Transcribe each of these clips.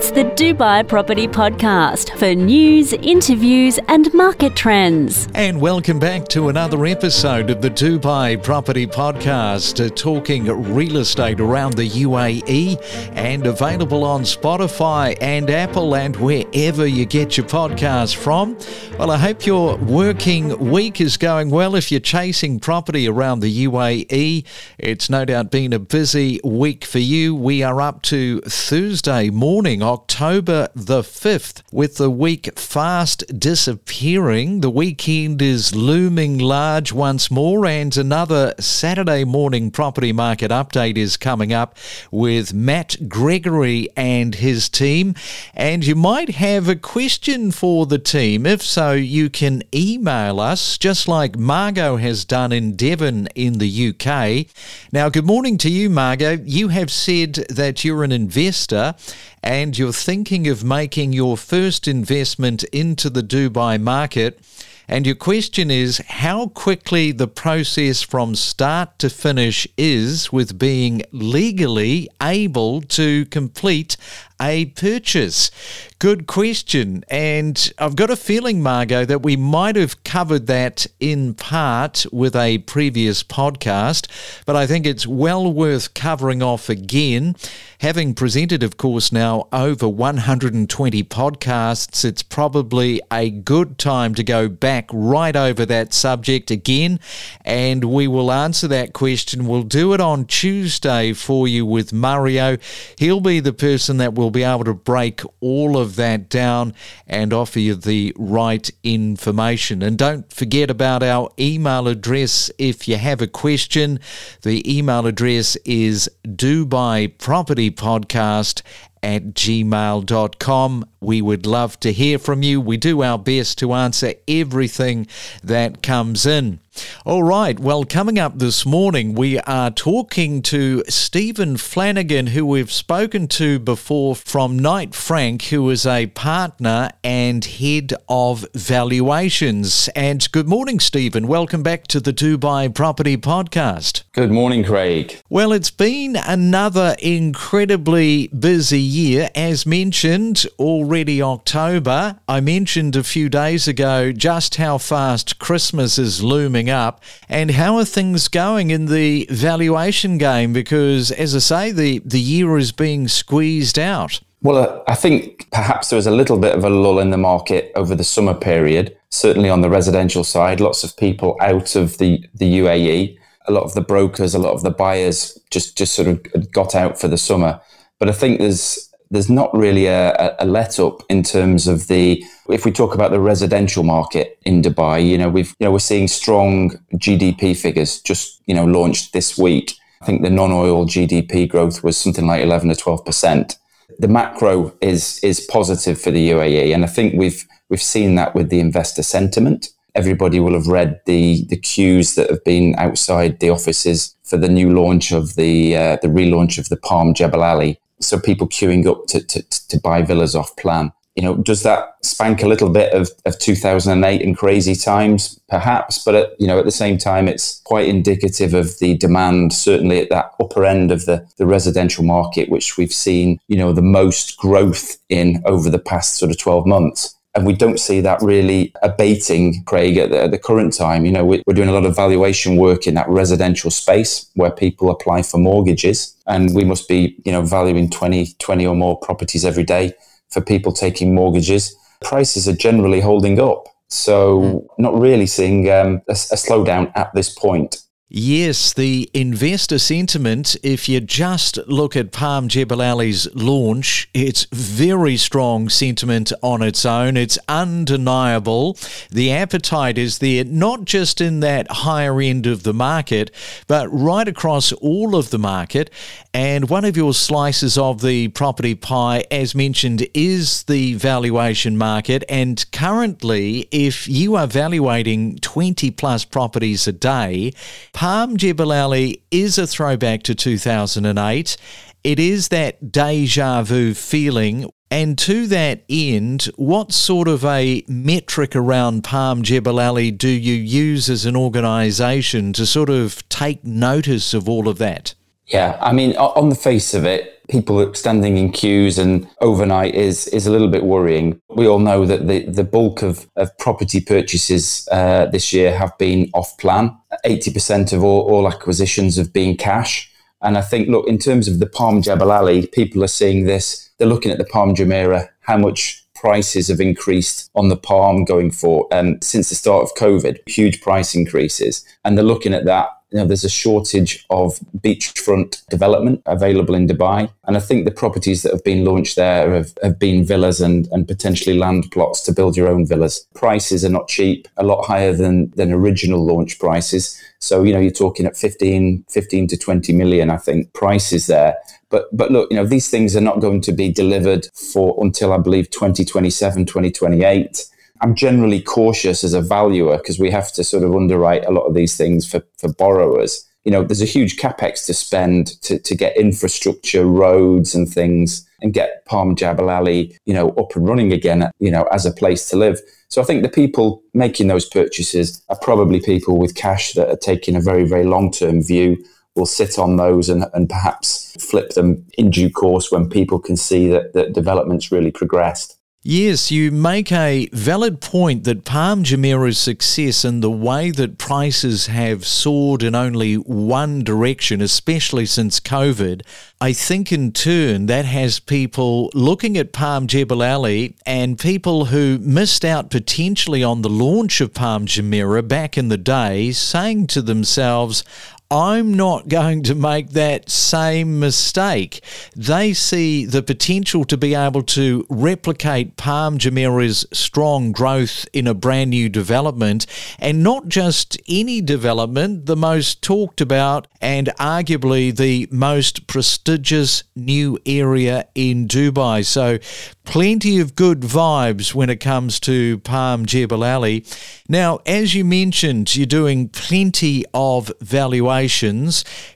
It's the Dubai Property Podcast for news, interviews, and market trends. And welcome back to another episode of the Dubai Property Podcast, uh, talking real estate around the UAE and available on Spotify and Apple and wherever you get your podcast from. Well, I hope your working week is going well. If you're chasing property around the UAE, it's no doubt been a busy week for you. We are up to Thursday morning, October the 5th, with the week fast disappearing. The weekend is looming large once more, and another Saturday morning property market update is coming up with Matt Gregory and his team. And you might have a question for the team. If so, you can email us, just like Margot has done in Devon in the UK. Now, good morning to you, Margot. You have said that you're an investor and you're thinking of making your first investment into the Dubai market. And your question is how quickly the process from start to finish is with being legally able to complete a purchase? Good question. And I've got a feeling, Margot, that we might have covered that in part with a previous podcast, but I think it's well worth covering off again. Having presented, of course, now over 120 podcasts, it's probably a good time to go back right over that subject again, and we will answer that question. We'll do it on Tuesday for you with Mario. He'll be the person that will be able to break all of that down and offer you the right information. And don't forget about our email address if you have a question. The email address is Dubai Property Podcast at gmail.com. We would love to hear from you. We do our best to answer everything that comes in. All right, well, coming up this morning, we are talking to Stephen Flanagan, who we've spoken to before from Knight Frank, who is a partner and head of valuations. And good morning, Stephen. Welcome back to the Dubai Property Podcast. Good morning, Craig. Well, it's been another incredibly busy year. As mentioned, already October. I mentioned a few days ago just how fast Christmas is looming up and how are things going in the valuation game? Because, as I say, the, the year is being squeezed out. Well, uh, I think perhaps there was a little bit of a lull in the market over the summer period, certainly on the residential side. Lots of people out of the, the UAE. A lot of the brokers, a lot of the buyers just, just sort of got out for the summer. But I think there's there's not really a, a let up in terms of the if we talk about the residential market in Dubai, you know, we've you know we're seeing strong GDP figures just you know launched this week. I think the non-oil GDP growth was something like 11 to 12 percent. The macro is is positive for the UAE, and I think we've we've seen that with the investor sentiment. Everybody will have read the the queues that have been outside the offices for the new launch of the uh, the relaunch of the Palm Jebel Ali so people queuing up to, to, to buy villas off plan. You know, does that spank a little bit of, of 2008 and crazy times? Perhaps, but at, you know, at the same time, it's quite indicative of the demand, certainly at that upper end of the, the residential market, which we've seen, you know, the most growth in over the past sort of 12 months. And we don't see that really abating, Craig, at the, at the current time. You know, we're, we're doing a lot of valuation work in that residential space where people apply for mortgages. And we must be, you know, valuing 20, 20 or more properties every day for people taking mortgages. Prices are generally holding up. So, mm. not really seeing um, a, a slowdown at this point. Yes, the investor sentiment, if you just look at Palm Jebel Ali's launch, it's very strong sentiment on its own. It's undeniable. The appetite is there, not just in that higher end of the market, but right across all of the market. And one of your slices of the property pie, as mentioned, is the valuation market. And currently, if you are valuating 20 plus properties a day, Palm Jebel Ali is a throwback to 2008. It is that deja vu feeling. And to that end, what sort of a metric around Palm Jebel Ali do you use as an organisation to sort of take notice of all of that? Yeah, I mean, on the face of it, people standing in queues and overnight is is a little bit worrying. We all know that the, the bulk of, of property purchases uh, this year have been off plan. 80% of all, all acquisitions have been cash. And I think, look, in terms of the Palm Jebel Ali, people are seeing this. They're looking at the Palm Jumeirah, how much prices have increased on the palm going for um, since the start of COVID, huge price increases. And they're looking at that you know, there's a shortage of beachfront development available in Dubai. And I think the properties that have been launched there have, have been villas and, and potentially land plots to build your own villas. Prices are not cheap, a lot higher than, than original launch prices. So, you know, you're talking at 15, 15 to 20 million, I think, prices there. But, but look, you know, these things are not going to be delivered for until I believe 2027, 2028. I'm generally cautious as a valuer because we have to sort of underwrite a lot of these things for, for borrowers. You know, there's a huge capex to spend to, to get infrastructure, roads and things and get Palm Jebel Ali, you know, up and running again, you know, as a place to live. So I think the people making those purchases are probably people with cash that are taking a very, very long term view, will sit on those and, and perhaps flip them in due course when people can see that, that development's really progressed. Yes, you make a valid point that Palm Jumeirah's success and the way that prices have soared in only one direction, especially since COVID, I think in turn that has people looking at Palm Jebel Ali and people who missed out potentially on the launch of Palm Jumeirah back in the day saying to themselves, I'm not going to make that same mistake. They see the potential to be able to replicate Palm Jumeirah's strong growth in a brand new development, and not just any development, the most talked about and arguably the most prestigious new area in Dubai. So, plenty of good vibes when it comes to Palm Jebel Ali. Now, as you mentioned, you're doing plenty of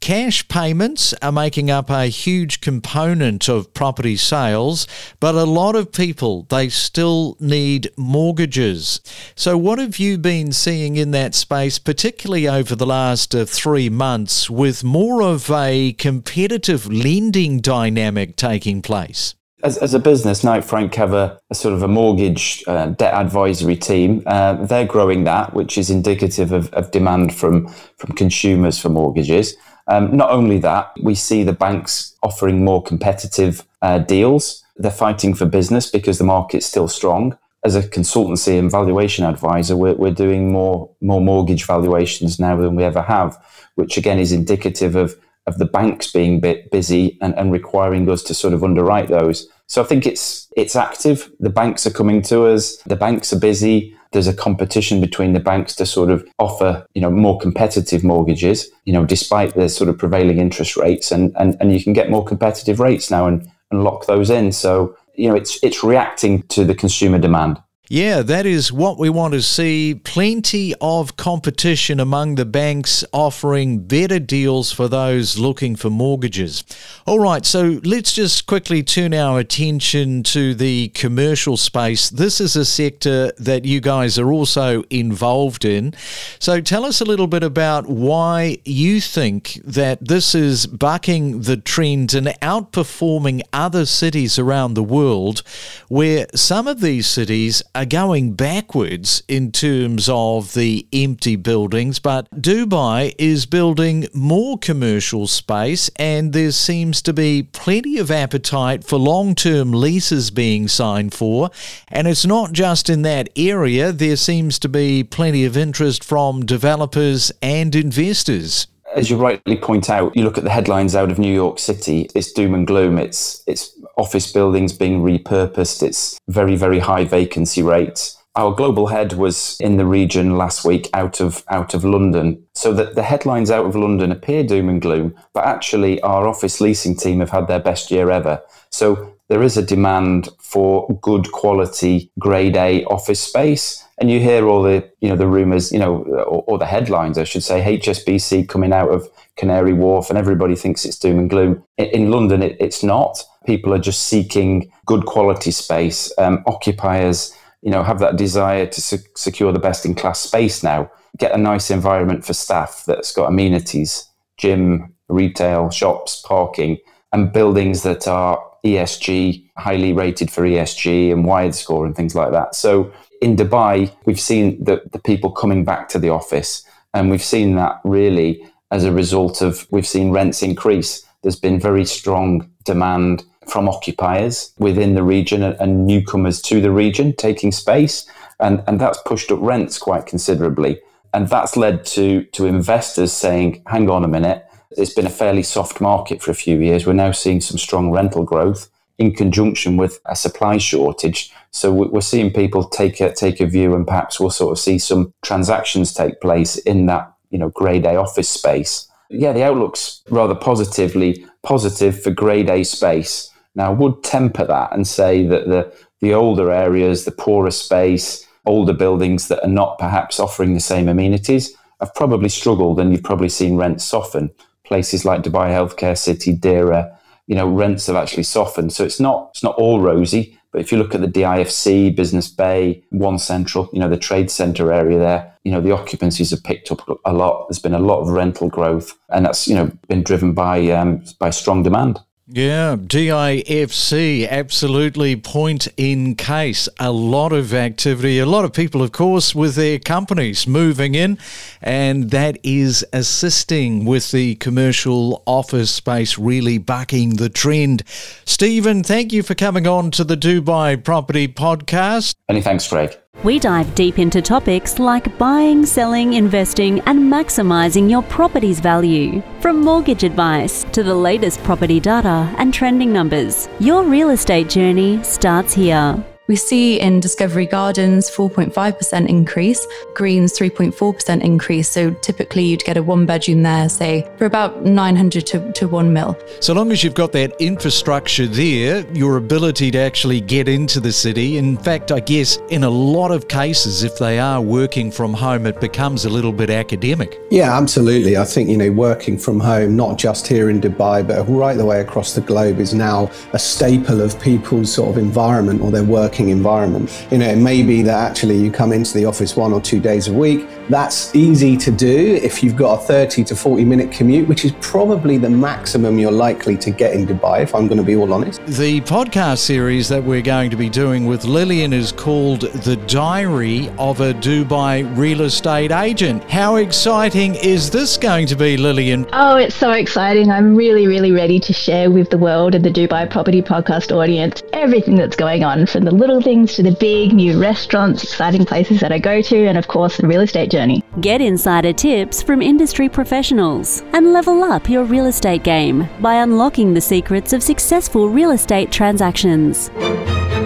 Cash payments are making up a huge component of property sales, but a lot of people, they still need mortgages. So, what have you been seeing in that space, particularly over the last uh, three months, with more of a competitive lending dynamic taking place? As, as a business, Knight Frank have a, a sort of a mortgage uh, debt advisory team. Uh, they're growing that, which is indicative of, of demand from, from consumers for mortgages. Um, not only that, we see the banks offering more competitive uh, deals. They're fighting for business because the market's still strong. As a consultancy and valuation advisor, we're, we're doing more, more mortgage valuations now than we ever have, which again is indicative of of the banks being bit busy and, and requiring us to sort of underwrite those. So I think it's it's active. The banks are coming to us. The banks are busy. There's a competition between the banks to sort of offer, you know, more competitive mortgages, you know, despite the sort of prevailing interest rates and, and, and you can get more competitive rates now and, and lock those in. So, you know, it's it's reacting to the consumer demand. Yeah, that is what we want to see. Plenty of competition among the banks offering better deals for those looking for mortgages. All right, so let's just quickly turn our attention to the commercial space. This is a sector that you guys are also involved in. So tell us a little bit about why you think that this is bucking the trend and outperforming other cities around the world, where some of these cities are going backwards in terms of the empty buildings, but Dubai is building more commercial space, and there seems to be plenty of appetite for long term leases being signed for. And it's not just in that area, there seems to be plenty of interest from developers and investors as you rightly point out, you look at the headlines out of New York City, it's doom and gloom. It's it's office buildings being repurposed, it's very, very high vacancy rates. Our global head was in the region last week out of out of London. So that the headlines out of London appear doom and gloom, but actually our office leasing team have had their best year ever. So there is a demand for good quality grade A office space and you hear all the you know the rumors you know or, or, the headlines i should say hsbc coming out of canary wharf and everybody thinks it's doom and gloom in, in london it, it's not people are just seeking good quality space um, occupiers you know have that desire to se- secure the best in class space now get a nice environment for staff that's got amenities gym retail shops parking and buildings that are ESG, highly rated for ESG and WiredScore and things like that. So in Dubai, we've seen the, the people coming back to the office, and we've seen that really as a result of we've seen rents increase. There's been very strong demand from occupiers within the region and, newcomers to the region taking space, and, and that's pushed up rents quite considerably. And that's led to, to investors saying, hang on a minute, it's been a fairly soft market for a few years. We're now seeing some strong rental growth in conjunction with a supply shortage. So we're seeing people take a, take a view, and perhaps we'll sort of see some transactions take place in that you know grade A office space. Yeah, the outlook's rather positively positive for grade A space. Now, I would temper that and say that the the older areas, the poorer space, older buildings that are not perhaps offering the same amenities have probably struggled, and you've probably seen rents soften places like Dubai Healthcare City, Deira, you know, rents have actually softened. So it's not it's not all rosy. But if you look at the DIFC, Business Bay, One Central, you know, the trade center area there, you know, the occupancies have picked up a lot. There's been a lot of rental growth, and that's you know been driven by um, by strong demand. Yeah, DIFC, absolutely point in case. A lot of activity, a lot of people, of course, with their companies moving in, and that is assisting with the commercial office space really bucking the trend. Stephen, thank you for coming on to the Dubai Property Podcast. Many thanks, Craig. We dive deep into topics like buying, selling, investing, and maximizing your property's value. From mortgage advice to the latest property data and trending numbers, your real estate journey starts here. We see in Discovery Gardens 4.5% increase, Greens 3.4% increase. So typically you'd get a one bedroom there, say, for about 900 to, to 1 mil. So long as you've got that infrastructure there, your ability to actually get into the city. In fact, I guess in a lot of cases, if they are working from home, it becomes a little bit academic. Yeah, absolutely. I think, you know, working from home, not just here in Dubai, but right the way across the globe, is now a staple of people's sort of environment or their work working environment. You know, it may be that actually you come into the office one or two days a week. That's easy to do if you've got a 30 to 40 minute commute, which is probably the maximum you're likely to get in Dubai, if I'm going to be all honest. The podcast series that we're going to be doing with Lillian is called The Diary of a Dubai Real Estate Agent. How exciting is this going to be, Lillian? Oh, it's so exciting. I'm really, really ready to share with the world and the Dubai Property Podcast audience everything that's going on from the little things to the big new restaurants, exciting places that I go to, and of course, the real estate journey. Get insider tips from industry professionals and level up your real estate game by unlocking the secrets of successful real estate transactions.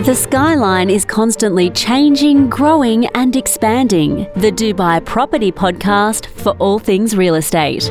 The skyline is constantly changing, growing, and expanding. The Dubai Property Podcast for all things real estate.